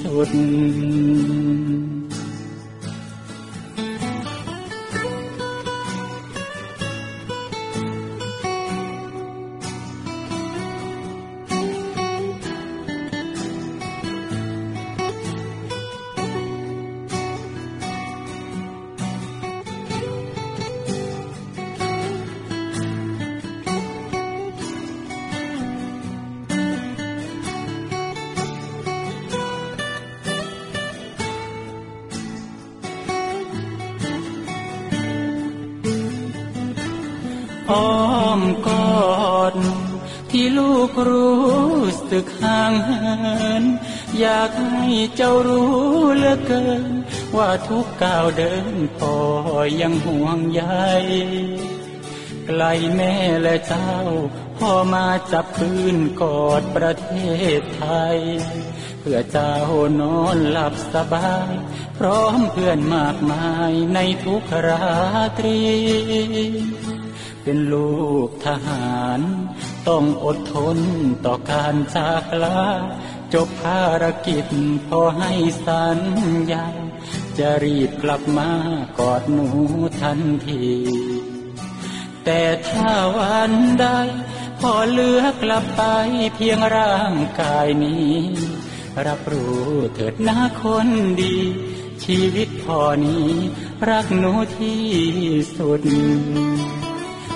สุด มกอด ที่ลูกรู้สึกห่างเหินอยากให้เจ้ารู้เหลือเกิน ว่าทุกก้าวเดินพ่อยังห่วงใยไกลแม่และเจ้า พ่อมาจับปืนกอดประเทศไทย เพื่อเจ้านอนหลับสบาย พร้อมเพื่อนมากมายในทุกราตรี เป็นลูกทหาร ต้องอดทนต่อการจากลาจบภารกิจพอให้สัญญา จะรีบกลับมากอดหนูทันที แต่ถ้าวันใดพอเลือกลับไปเพียงร่างกายนี้ รับรู้เถิดหนะคนดี ชีวิตพอนี้ รักหนูที่สุด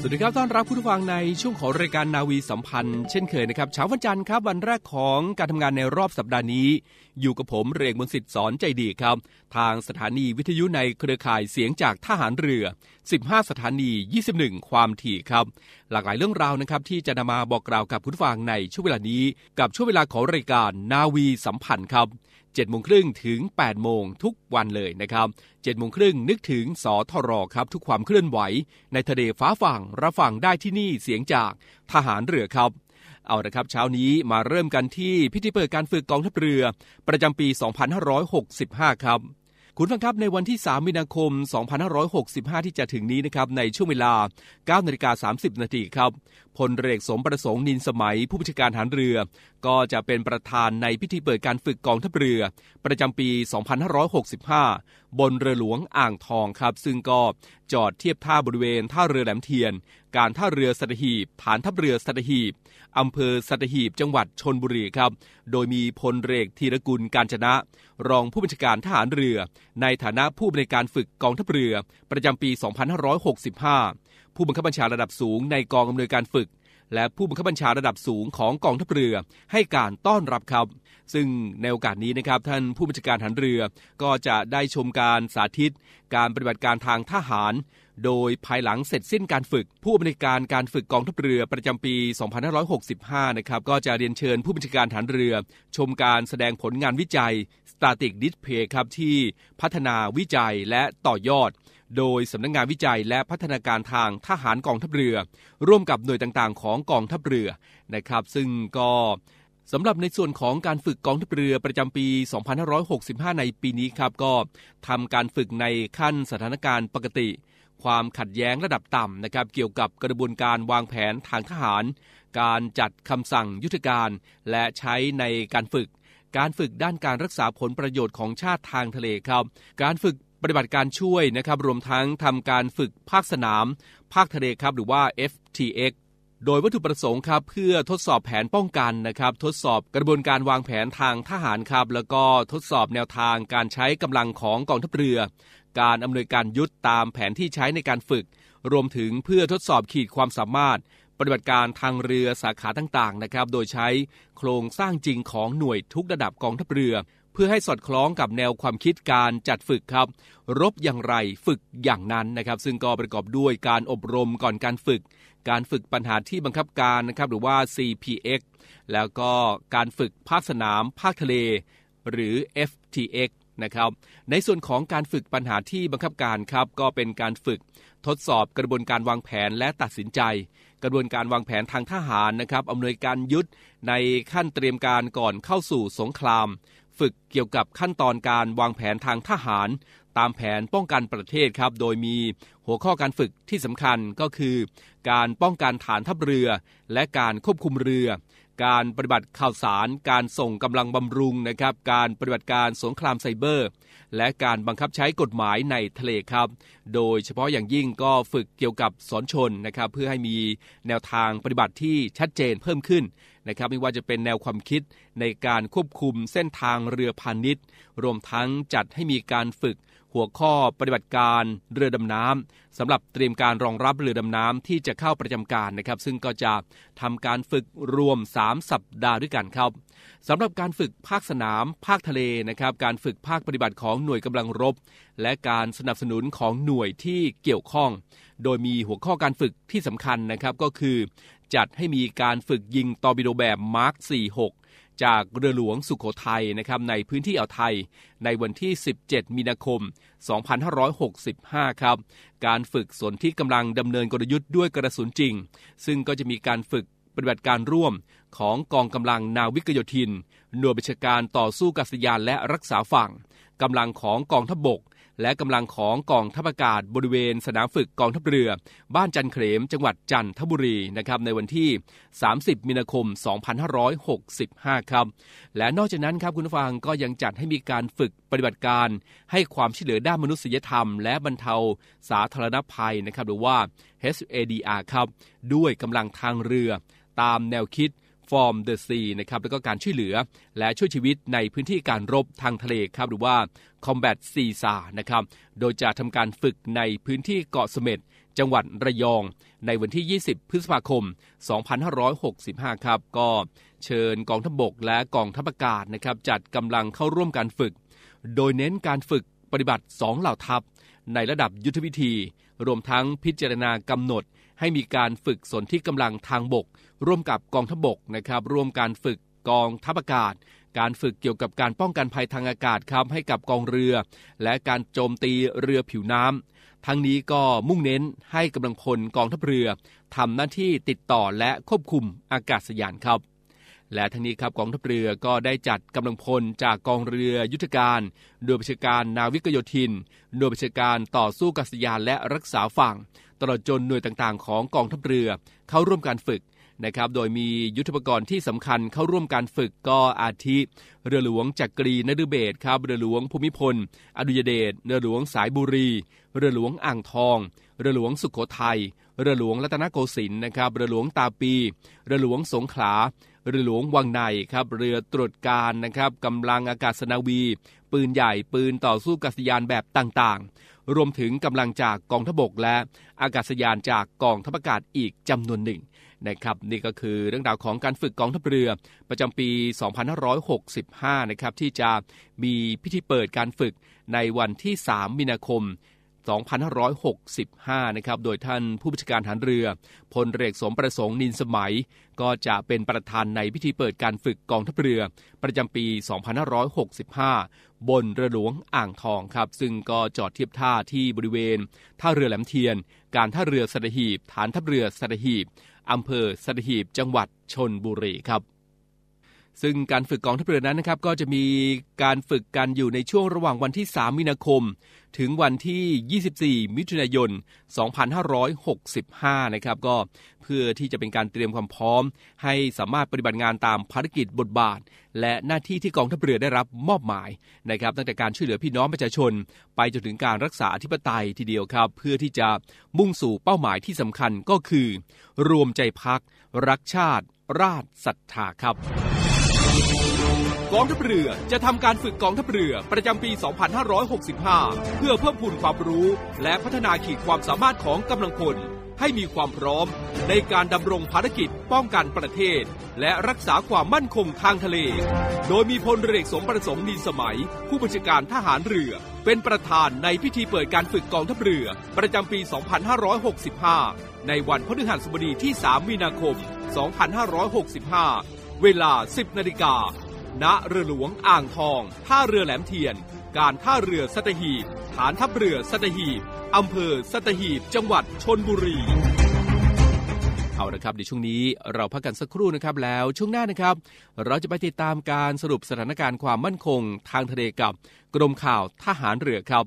สวัสดีครับ ต้อนรับผู้ฟังในช่วงของรายการนาวีสัมพันธ์ เช่นเคยนะครับเช้าวันจันทร์ครับวันแรกของการทำงานในรอบสัปดาห์นี้ อยู่กับผมเรียงมนสิทธิ์สอนใจดีครับ ทางสถานีวิทยุในเครือข่ายเสียงจากทหารเรือ 15 สถานี 21 ความถี่ครับ หลากหลายเรื่องราวนะครับที่จะนำมาบอกกล่าวกับผู้ฟังในช่วงเวลานี้ กับช่วงเวลาของรายการนาวีสัมพันธ์ครับ 7โมงครึ่งถึง 8 โมงทุกวันเลยนะครับ7โมงครึ่งนึกถึงสทรครับ ทุกความเคลื่อนไหว ในทะเลฟ้าฝั่งรับฟังได้ที่นี่เสียงจากทหารเรือครับเอาละครับเช้านี้มาเริ่มกันที่พิธีเปิดการฝึกกองทัพเรือ ประจำปี 2565 ครับ คุณฟังครับในวันที่ 3 มีนาคม 2565 ที่จะถึงนี้นะครับในช่วงเวลา 9นาฬิกา30 นาทีครับ พลเรือสมประสงค์นินสมัย ผู้บัญชาการฐานเรือ ก็จะเป็นประธานในพิธีเปิดการฝึกกองทัพเรือ ประจำปี 2565 บนเรือหลวงอ่างทองครับ ซึ่งก็จอดเทียบท่าบริเวณท่าเรือแหลมเทียน การท่าเรือสัตหีบ ฐานทัพเรือสัตหีบอำเภอสัตหีบจังหวัดชนบุรีครับ โดยมีพลเรือธีรกุลการชนะ รองผู้บัญชาการทหารเรือ ในฐานะผู้บริการฝึกกองทัพเรือ ประจำปี 2565 ผู้บังคับบัญชาระดับสูงในกองอำนวยการฝึก และผู้บังคับบัญชาระดับสูงของกองทัพเรือให้การต้อนรับครับ ซึ่งในโอกาสนี้นะครับท่านผู้บัญชาการฐานเรือก็จะได้ชมการสาธิต การปฏิบัติการทางทหาร โดยภายหลังเสร็จสิ้นการฝึก ผู้อำนวยการการฝึกกองทัพเรือประจำปี 2565 นะครับก็จะเรียนเชิญผู้บัญชาการฐานเรือ ชมการแสดงผลงานวิจัย Static Display ครับที่พัฒนาวิจัยและต่อยอด โดยสำนักงงานวิจัยและพัฒนาการทางทหารกองทัพเรือ ร่วมกับหน่วยต่างๆ ของกองทัพเรือนะครับ ซึ่งก็สำหรับในส่วนของการฝึกกองทัพเรือประจำปี 2565 ในปีนี้ครับก็ทำการฝึกในขั้นสถานการณ์ปกติ ความขัดแย้งระดับต่ำนะครับ เกี่ยวกับกระบวนการวางแผนทางทหาร การจัดคำสั่งยุทธการ และใช้ในการฝึก การฝึกด้านการรักษาผลประโยชน์ของชาติทางทะเลครับ การฝึก ปฏิบัติการช่วยนะครับรวมทั้งทำการฝึกภาคสนาม ภาคทะเลครับหรือว่า FTX โดยวัตถุประสงค์ครับเพื่อทดสอบแผนป้องกันนะครับ ทดสอบกระบวนการวางแผนทางทหารครับ แล้วก็ทดสอบแนวทางการใช้กำลังของกองทัพเรือ การอำนวยการยุทธตามแผนที่ใช้ในการฝึก รวมถึงเพื่อทดสอบขีดความสามารถ ปฏิบัติการทางเรือสาขาต่างๆนะครับ โดยใช้โครงสร้างจริงของหน่วยทุกระดับกองทัพเรือ พื่อให้สอดคล้องกับแนวความคิดการจัดฝึกครับ รบอย่างไรฝึกอย่างนั้นนะครับ ซึ่งก็ประกอบด้วยการอบรมก่อนการฝึก การฝึกปัญหาที่บังคับการนะครับหรือว่า CPX แล้วก็การฝึกภาคสนามภาคทะเล หรือ FTX นะครับในส่วนของการฝึกปัญหาที่บังคับการครับ ก็เป็นการฝึกทดสอบกระบวนการวางแผนและตัดสินใจ กระบวนการวางแผนทางทหารนะครับอำนวยการยุทธในขั้นเตรียมการก่อนเข้าสู่สงคราม ฝึกเกี่ยวกับขั้นตอนการวางแผนทางทหาร ตามแผนป้องกันประเทศครับ โดยมีหัวข้อการฝึกที่สำคัญก็คือ การป้องกันฐานทัพเรือ และการควบคุมเรือ การปฏิบัติข่าวสาร การส่งกำลังบำรุงนะครับ การปฏิบัติการสงครามไซเบอร์ และการบังคับใช้กฎหมายในทะเลครับ โดยเฉพาะอย่างยิ่งก็ฝึกเกี่ยวกับสอนชนนะครับ เพื่อให้มีแนวทางปฏิบัติที่ชัดเจนเพิ่มขึ้น นะครับไม่ว่าจะเป็นแนวความคิดในการควบคุมเส้นทางเรือพาณิชย์ รวมทั้งจัดให้มีการฝึกหัวข้อปฏิบัติการเรือดำน้ำสำหรับเตรียมการรองรับเรือดำน้ำที่จะเข้าประจำการนะครับ ซึ่งก็จะทำการฝึกรวม 3 สัปดาห์ด้วยกันครับสำหรับการฝึกภาคสนาม ภาคทะเลนะครับ การฝึกภาคปฏิบัติของหน่วยกำลังรบ และการสนับสนุนของหน่วยที่เกี่ยวข้อง โดยมีหัวข้อการฝึกที่สำคัญนะครับก็คือ จัดให้มีการฝึกยิงตอร์ปิโดแบบมาร์ค 46 จากเรือหลวงสุขโขทัยนะครับในพื้นที่อ่าวไทย ในวันที่ 17 มีนาคม 2565 ครับ การฝึกสนที่กำลังดำเนินกลยุทธ์ด้วยกระสุนจริง ซึ่งก็จะมีการฝึกปฏิบัติการร่วมของกองกำลังนาวิกโยธิน หน่วยบัญชาการต่อสู้กัษยานและรักษาฝั่งกำลังของกองทัพบบก และกำลังของกองทัพอากาศบริเวณสนามฝึกกองทัพเรือ บ้านจันเขมจังหวัดจันทบุรีนะครับในวันที่ 30 มีนาคม 2565 ครับ และนอกจากนั้นครับคุณผู้ฟังก็ยังจัดให้มีการฝึกปฏิบัติการ ให้ความช่วยเหลือด้านมนุษยธรรม และบรรเทาสาธารณภัยนะครับหรือว่า HADR ครับด้วยกำลังทางเรือตามแนวคิด From the Sea นะครับแล้วก็การช่วยเหลือ และช่วยชีวิตในพื้นที่การรบทางทะเลครับหรือว่า Combat CSA นะครับโดยจะทำการฝึกในพื้นที่เกาะเสม็ดจังหวัดระยอง ในวันที่ 20 พฤษภาคม 2565 ครับ ก็เชิญกองทัพบกและกองทัพอากาศนะครับจัดกำลังเข้าร่วมการฝึก โดยเน้นการฝึกปฏิบัติ 2 เหล่าทัพ ในระดับยุทธวิธี รวมทั้งพิจารณากำหนด ให้มีการฝึกสนที่กำลังทางบก ร่วมกับกองทัพบกนะครับร่วมการฝึกกองทัพอากาศ การฝึกเกี่ยวกับการป้องกันภัยทางอากาศครับให้กับกองเรือ และการโจมตีเรือผิวน้ำทั้งนี้ก็มุ่งเน้นให้กำลังพลกองทัพเรือทำหน้าที่ติดต่อและควบคุมอากาศยานครับ และทั้งนี้ครับกองทัพเรือก็ได้จัดกำลังพลจากกองเรือยุทธการโดยบัญชาการนาวิกโยธินโดยบัญชาการต่อสู้กัษยานและรักษาฝั่ง ตลอดจนหน่วยต่างๆ ของกองทัพเรือเข้าร่วมการฝึกนะครับโดยมียุทธปกรณ์ที่สำคัญเข้าร่วมการฝึกก็อาทิ เรือหลวงจักรีนฤเบศครับเรือหลวงภูมิพล อดุยเดชเรือหลวงสายบุรี เรือหลวงอ่างทอง เรือหลวงสุขโขทัยเรือหลวงรัตนโกสินทร์นะครับเรือหลวงตาปี เรือหลวงสงขลา เรือหลวงวังในครับเรือตรวจการนะครับกำลังอากาศนาวี ปืนใหญ่ปืนต่อสู้กัษยานแบบต่างๆ รวมถึงกำลังจากกองทบกและอากาศยานจากกองทัพอากาศอีกจำนวนหนึ่งนะครับนี่ก็คือเรื่องราวของการฝึกกองทัพเรือ ประจำปี 2565 นะครับที่จะมีพิธีเปิดการฝึกในวันที่ 3 มีนาคม 2565 นะครับ โดยท่านผู้บัญชาการฐานเรือพลเรือสมประสงค์นินสมัย ก็จะเป็นประธานในพิธีเปิดการฝึกกองทัพเรือ ประจำปี 2565 บนเรือหลวงอ่างทองครับ ซึ่งก็จอดเทียบท่าที่บริเวณ ท่าเรือแหลมเทียน การท่าเรือสัตหีบ ฐานทัพเรือสัตหีบอำเภอสัตหีบ จังหวัดชนบุรีครับซึ่งการฝึกกองทัพเรือนั้นนะครับก็จะมีการฝึกกันอยู่ในช่วงระหว่างวันที่ 3 มีนาคม ถึงวันที่ 24 มิถุนายน 2565 นะครับ ก็เพื่อที่จะเป็นการเตรียมความพร้อม ให้สามารถปฏิบัติงานตามภารกิจบทบาท และหน้าที่ที่กองทัพเรือได้รับมอบหมายนะครับ ตั้งแต่การช่วยเหลือพี่น้องประชาชน ไปจนถึงการรักษาอธิปไตยทีเดียวครับ เพื่อที่จะมุ่งสู่เป้าหมายที่สำคัญก็คือ รวมใจพัก รักชาติ ราชศรัทธาครับ กองทัพเรือจะทำการฝึกกองทัพเรือประจำปี 2565 เพื่อเพิ่มพูนความรู้ และพัฒนาขีดความสามารถของกำลังพล ให้มีความพร้อม ในการดำรงภารกิจป้องกันประเทศ และรักษาความมั่นคงทางทะเล โดยมีพลเรือสมประสงค์นินสมัย ผู้บัญชาการทหารเรือ เป็นประธานในพิธีเปิดการฝึกกองทัพเรือประจำปี 2565 ในวันพฤหัสบดีที่ 3 มีนาคม 2565 เวลา 10 นาฬิกา ณเรือหลวงอ่างทอง ท่าเรือแหลมเทียน การท่าเรือสัตหีบ ฐานทัพเรือสัตหีบอำเภอสัตหีบ จังหวัดชนบุรี เอาละครับในช่วงนี้เราพักกันสักครู่นะครับแล้วช่วงหน้านะครับ เราจะไปติดตามการสรุปสถานการณ์ความมั่นคง ทางทะเลกับ กรมข่าวทหารเรือครับับ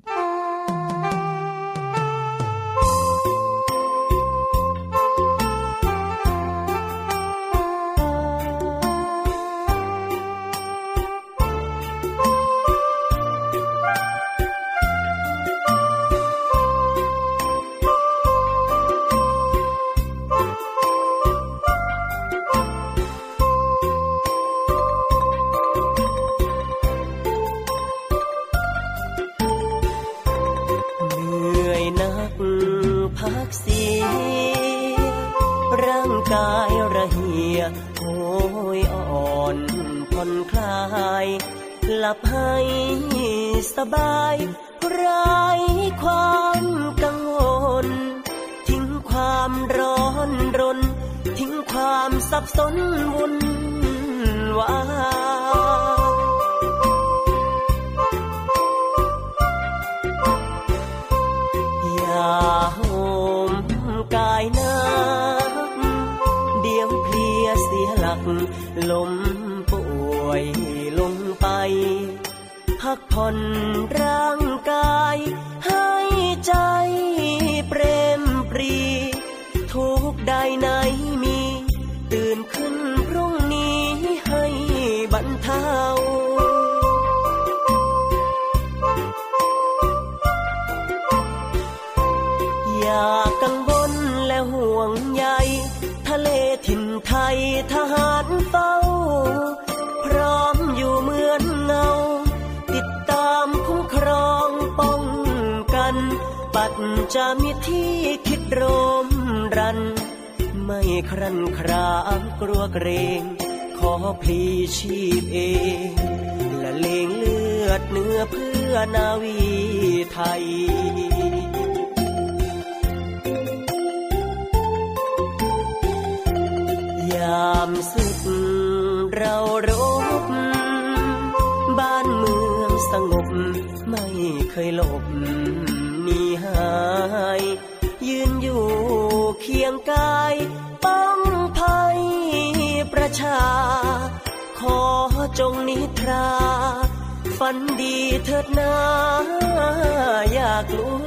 สับสนวุ่นวาย ปัดจะมีที่คิดรมรัน ไม่ครันครามกลัวเกรง ขอพลีชีพเอง และเลงเลือดเนื้อเพื่อนาวีไทยยามสึกเรารบ บ้านเมืองสงบ ไม่เคยหลบ จงนิทรา ฝันดีเถิดนาอยากรู้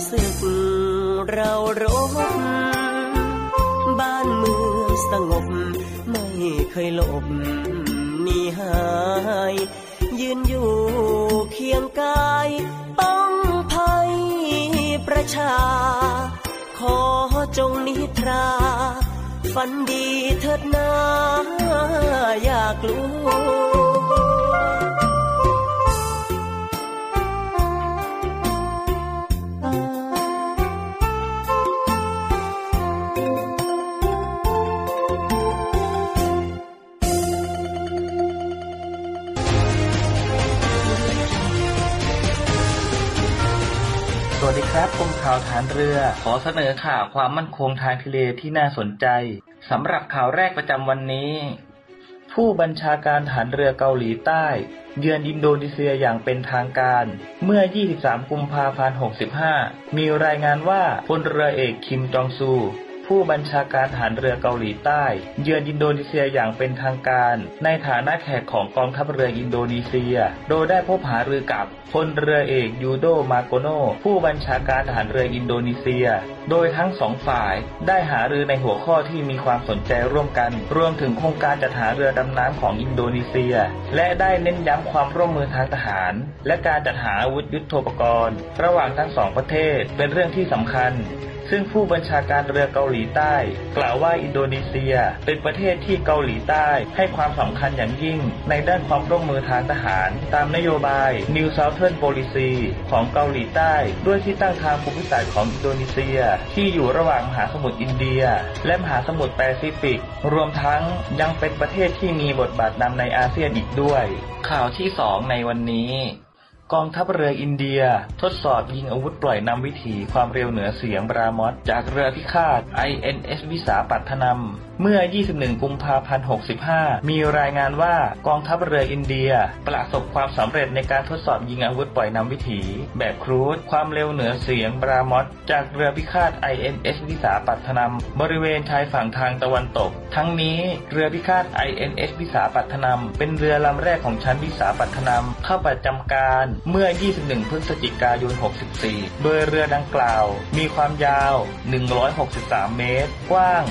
ามสึกเรารบบ้านเมืองสงบ ไม่เคยหลบนีหาย ยืนอยู่เคียงกายป้องภัยประชา ขอจงนิทรา ฝันดีเถิดนาอยากรู้วั ครับกรมข่าวฐานเรือ ขอเสนอข่าวความมั่นคงทางทะเลที่น่าสนใจสำหรับข่าวแรกประจำวันนี้ ผู้บัญชาการฐานเรือเกาหลีใต้ เยือนอินโดนีเซียอย่างเป็นทางการ เมื่อ 23 กุมภาพันธ์ 65 มีรายงานว่าพลเรือเอกคิมจองซู ผู้บัญชาการฐานเรือเกาหลีใต้ เยือนอินโดนีเซียอย่างเป็นทางการ ในฐานะแขกของกองทัพเรืออินโดนีเซีย โดยได้พบหารือกับพลเรือเอกยูโดมาโกโนผู้บัญชาการทหารเรืออินโดนีเซีย โดยทั้งสองฝ่ายได้หารือในหัวข้อที่มีความสนใจร่วมกัน รวมถึงโครงการจัดหาเรือดำน้ำของอินโดนีเซีย และได้เน้นย้ำความร่วมมือทางทหาร และการจัดหาอาวุธยุโทโธปกรณ์ ระหว่างทั้งสองประเทศเป็นเรื่องที่สำคัญ ซึ่งผู้บัญชาการเรือเกาหลีใต้ กล่าวว่าอินโดนีเซีย เป็นประเทศที่เกาหลีใต้ให้ความสำคัญอย่างยิ่ง ในด้านความร่วมมือทางทหาร ตามนโยบาย New Southern Policy ของเกาหลีใต้ ด้วยที่ตั้งทางภูมิศาสตร์ของอินโดนีเซีย ที่อยู่ระหว่างมหาสมุทรอินเดีย และมหาสมุทรแปซิฟิก รวมทั้งยังเป็นประเทศที่มีบทบาทนำในอาเซียนอีกด้วย ข่าวที่สองในวันนี้ กองทัพเรืออินเดีย ทดสอบยิงอาวุธปล่อยนำวิถีความเร็วเหนือเสียงบรามอสจากเรือพิฆาต INS วิสาปัตนำ เมื่อ 21 กุมภาพันธ์ 65 มีรายงานว่ากองทัพเรืออินเดีย ประสบความสำเร็จในการทดสอบยิงอาวุธปล่อยนำวิถี แบบครูซความเร็วเหนือเสียงบรามอสจากเรือพิฆาต INS วิสาปัทนำบริเวณชายฝั่งทางตะวันตก ทั้งนี้เรือพิฆาต INS วิสาปัทนำเป็นเรือลำแรกของชั้นวิสาปัทนำเข้าประจำการเมื่อ 21 พฤศจิกายน 64 โดยเรือดังกล่าว มีความยาว 163 เมตร กว้าง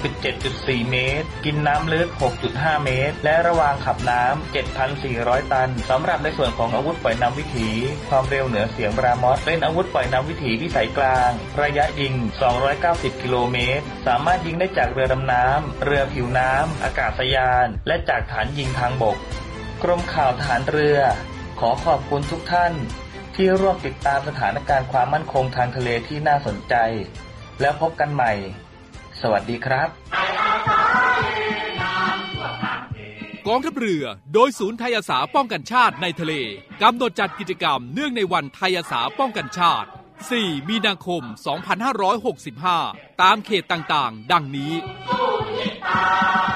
17.4 เมตรกินน้ำลึก 6.5 เมตร และระวางขับน้ำ 7,400 ตันสำหรับในส่วนของอาวุธปล่อยนำวิถี ความเร็วเหนือเสียงบรามอสเป็นอาวุธปล่อยนำวิถีพิสัยกลาง ระยะยิง 290 กิโลเมตร สามารถยิงได้จากเรือดำน้ำ เรือผิวน้ำ อากาศยาน และจากฐานยิงทางบก กรมข่าวฐานเรือ ขอขอบคุณทุกท่าน ที่ร่วมติดตามสถานการณ์ความมั่นคงทางทะเลที่น่าสนใจ แล้วพบกันใหม่ สวัสดีครับ กองทัพเรือ โดยศูนย์ไทยอาสาป้องกันชาติในทะเลกำหนดจัดกิจกรรมเนื่องในวันไทยอาสาป้องกันชาติ 4 มีนาคม 2565 ตามเขตต่างๆ ดังนี้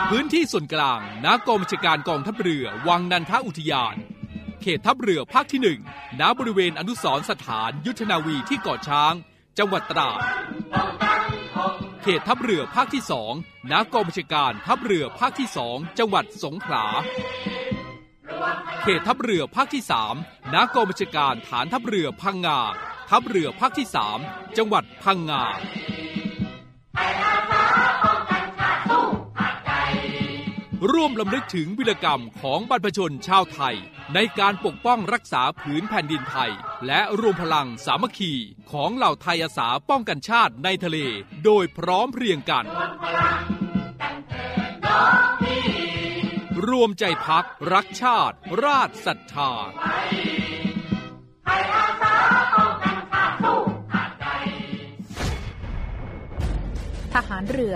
พื้นที่ส่วนกลางณกองบัญชาการกองทัพเรือ วังนันทอุทยาน เขตทัพเรือภาคที่ 1 ณ บริเวณอนุสรสถานยุทธนาวีที่เกาะช้าง จังหวัดตราด เขตทัพเรือภาคที่สองณกองบัญชาการทัพเรือภาคที่สองจังหวัดสงขลา เขตทัพเรือภาคที่สามณกองบัญชาการฐานทัพเรือพังงา ทัพเรือภาคที่สามจังหวัดพังงา ร่วมลำลึกถึงวิรกรรมของบรรพชนชาวไทย ในการปกป้องรักษาผืนแผ่นดินไทย และรวมพลังสามัคคีของเหล่าไทยอาสาป้องกันชาติในทะเล โดยพร้อมเพรียงกัน รวมใจพักรักชาติ ราชศรัทธาทหารเรือ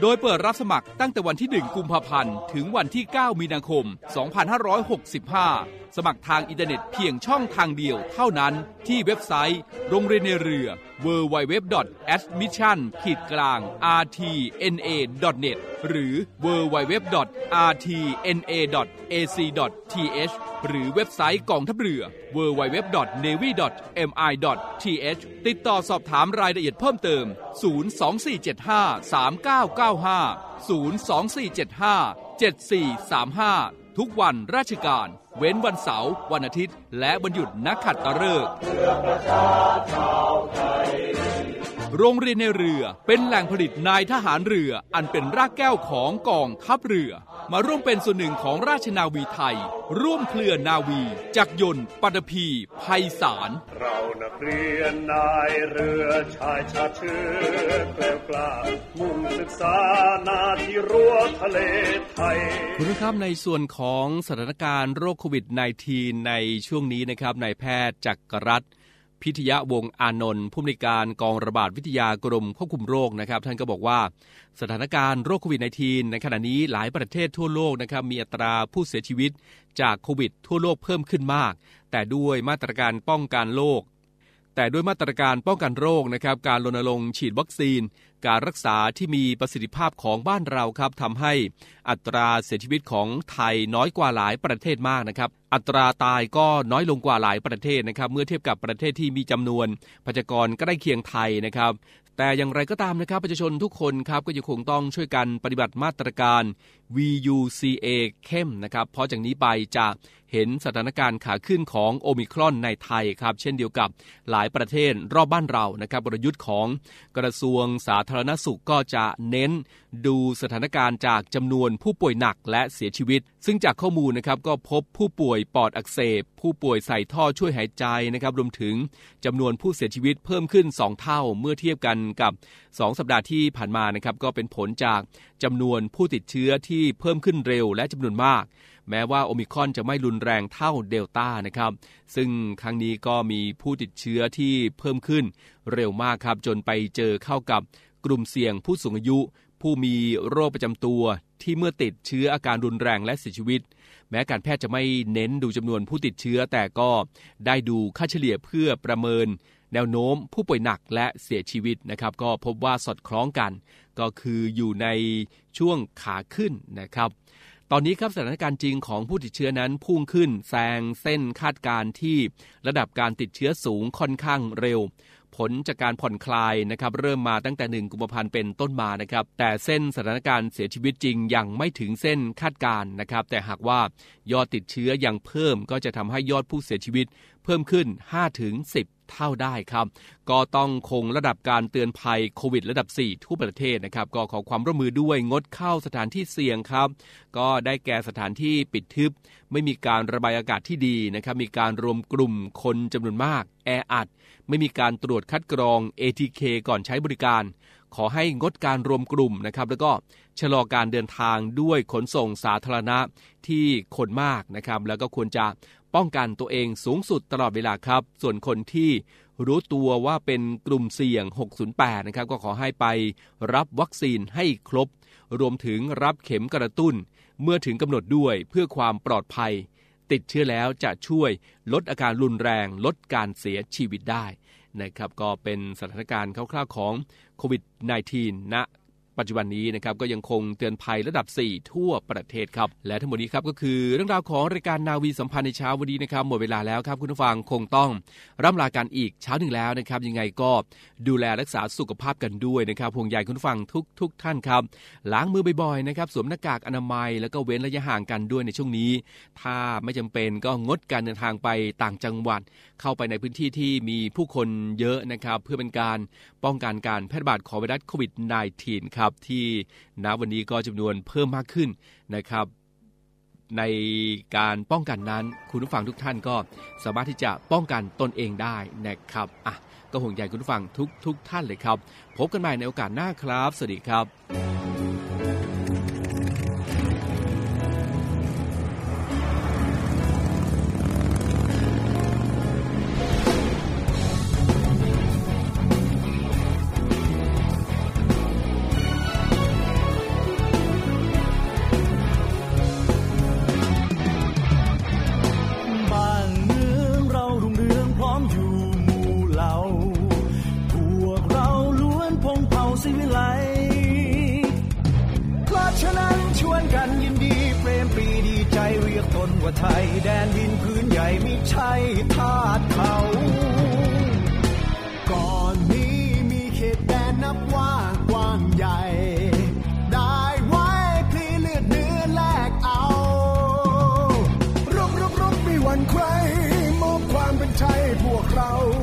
โดยเปิดรับสมัครตั้งแต่วันที่ 1 กุมภาพันธ์ ถึงวันที่ 9 มีนาคม 2565 สมัครทางอินเทอร์เน็ตเพียงช่องทางเดียวเท่านั้นที่เว็บไซต์ โรงเรียนในเรือ www.admission-rtna.net หรือ www.rtna.ac.th หรือเว็บไซต์กองทัพเรือ www.navy.mi.th ติดต่อสอบถามรายละเอียดเพิ่มเติม 024753995 024757435 ทุกวันราชการ เว้นวันเสาร์วันอาทิตย์ และวันหยุดนักขัตฤกษ์โรงเรียนในเรือเป็นแหล่งผลิตนายทหารเรืออันเป็นรากแก้วของกองทัพเรือ มาร่วมเป็นส่วนหนึ่งของราชนาวีไทย ร่วมเคลื่อนนาวี จักยนต์ปัตภีภัยสาร เรานักเรียนนายเรือชายชาเชื้อแกล้วกล้ามุ่งศึกษานาที่รั้วทะเลไทยคุณผู้ชมในส่วนของสถานการณ์โรคโควิด -19 ในช่วงนี้นะครับนายแพทย์จักรรัตพิทยะวงอานนท์ผู้อำนวยการกองระบาดวิทยากรมควบคุมโรคนะครับ ท่านก็บอกว่าสถานการณ์โรคโควิด -19 ในขณะนี้หลายประเทศทั่วโลกนะครับมีอัตราผู้เสียชีวิตจากโควิด ทั่วโลกเพิ่มขึ้นมาก แต่ด้วยมาตรการป้องกันโรค แต่ด้วยมาตรการป้องกันโรคนะครับ การรณรงค์ฉีดวัคซีน การรักษาที่มีประสิทธิภาพของบ้านเราครับทำให้อัตราเสียชีวิตของไทยน้อยกว่าหลายประเทศมากนะครับ อัตราตายก็น้อยลงกว่าหลายประเทศนะครับ เมื่อเทียบกับประเทศที่มีจำนวนประชากรใกล้เคียงไทยนะครับ แต่อย่างไรก็ตามนะครับ ประชาชนทุกคนครับก็ยังคงต้องช่วยกันปฏิบัติมาตรการ VUCA เข้มนะครับ เพราะจากนี้ไปจะ เห็นสถานการณ์ขาขึ้นของโอมิครอนในไทยครับเช่นเดียวกับหลายประเทศรอบบ้านเรานะครับกลยุทธ์ของกระทรวงสาธารณสุขก็จะเน้นดูสถานการณ์จากจำนวนผู้ป่วยหนักและเสียชีวิต ซึ่งจากข้อมูลนะครับก็พบผู้ป่วยปอดอักเสบ ผู้ป่วยใส่ท่อช่วยหายใจนะครับรวมถึงจำนวนผู้เสียชีวิตเพิ่มขึ้น 2 เท่าเมื่อเทียบกันกับ 2 สัปดาห์ที่ผ่านมานะครับก็เป็นผลจาก จำนวนผู้ติดเชื้อที่เพิ่มขึ้นเร็วและจำนวนมาก แม้ว่าโอมิครอนจะไม่รุนแรงเท่าเดลต้านะครับ ซึ่งครั้งนี้ก็มีผู้ติดเชื้อที่เพิ่มขึ้นเร็วมากครับ จนไปเจอเข้ากับกลุ่มเสี่ยงผู้สูงอายุ ผู้มีโรคประจำตัวที่เมื่อติดเชื้ออาการรุนแรงและเสียชีวิต แม้การแพทย์จะไม่เน้นดูจำนวนผู้ติดเชื้อแต่ก็ได้ดูค่าเฉลี่ยเพื่อประเมิน แนวโน้มผู้ป่วยหนักและเสียชีวิตนะครับ ก็พบว่าสอดคล้องกัน ก็คืออยู่ในช่วงขาขึ้นนะครับ ตอนนี้ครับสถานการณ์จริงของผู้ติดเชื้อนั้นพุ่งขึ้นแซงเส้นคาดการที่ระดับการติดเชื้อสูงค่อนข้างเร็วผลจากการผ่อนคลายนะครับเริ่มมาตั้งแต่หนึ่งกุมภาพันธ์เป็นต้นมานะครับแต่เส้นสถานการณ์เสียชีวิตจริงยังไม่ถึงเส้นคาดการนะครับ แต่หากว่ายอดติดเชื้อยังเพิ่มก็จะทำให้ยอดผู้เสียชีวิตเพิ่มขึ้น 5-10เท่าได้ครับ ก็ต้องคงระดับการเตือนภัยโควิด ระดับ 4 ทั่วประเทศนะครับ ก็ขอความร่วมมือด้วยงดเข้าสถานที่เสี่ยงครับ ก็ได้แก่สถานที่ปิดทึบ ไม่มีการระบายอากาศที่ดีนะครับ มีการรวมกลุ่มคนจำนวนมาก แออัด ไม่มีการตรวจคัดกรอง ATK ก่อนใช้บริการ ขอให้งดการรวมกลุ่มนะครับ แล้วก็ชะลอการเดินทางด้วยขนส่งสาธารณะที่คนมากนะครับ แล้วก็ควรจะ ป้องกันตัวเองสูงสุดตลอดเวลาครับ ส่วนคนที่รู้ตัวว่าเป็นกลุ่มเสี่ยง 608 นะครับ ก็ขอให้ไปรับวัคซีนให้ครบ รวมถึงรับเข็มกระตุ้น เมื่อถึงกำหนดด้วยเพื่อความปลอดภัย ติดเชื้อแล้วจะช่วยลดอาการรุนแรง ลดการเสียชีวิตได้นะครับ ก็เป็นสถานการณ์คร่าวๆของโควิด -19 ณ ปัจจุบันนี้นะครับก็ยังคงเตือนภัยระดับ 4 ทั่วประเทศครับ และทั้งหมดนี้ครับก็คือเรื่องราวของรายการนาวีสัมพันธ์ในเช้าวันนี้นะครับหมดเวลาแล้วครับคุณผู้ฟังคงต้องร่ำลากันอีกเช้าหนึ่งแล้วนะครับยังไงก็ดูแลรักษาสุขภาพกันด้วยนะครับห่วงใยคุณผู้ฟังทุกทุกท่านครับล้างมือบ่อยๆนะครับสวมหน้ากากอนามัย แล้วก็เว้นระยะห่างกันด้วยในช่วงนี้ ถ้าไม่จำเป็นก็งดการเดินทางไปต่างจังหวัดเข้าไปในพื้นที่ที่มีผู้คนเยอะนะครับ เพื่อเป็นการป้องกันการแพร่ระบาดของไวรัสโควิด -19 ครับ ที่ณวันนี้ก็จำนวนเพิ่มมากขึ้นนะครับในการป้องกันนั้นคุณผู้ฟังทุกท่านก็สามารถที่จะป้องกันตนเองได้นะครับอะก็ห่วงใยคุณผู้ฟังทุกทุกท่านเลยครับ พบกันใหม่ในโอกาสหน้าครับ สวัสดีครับ มอบ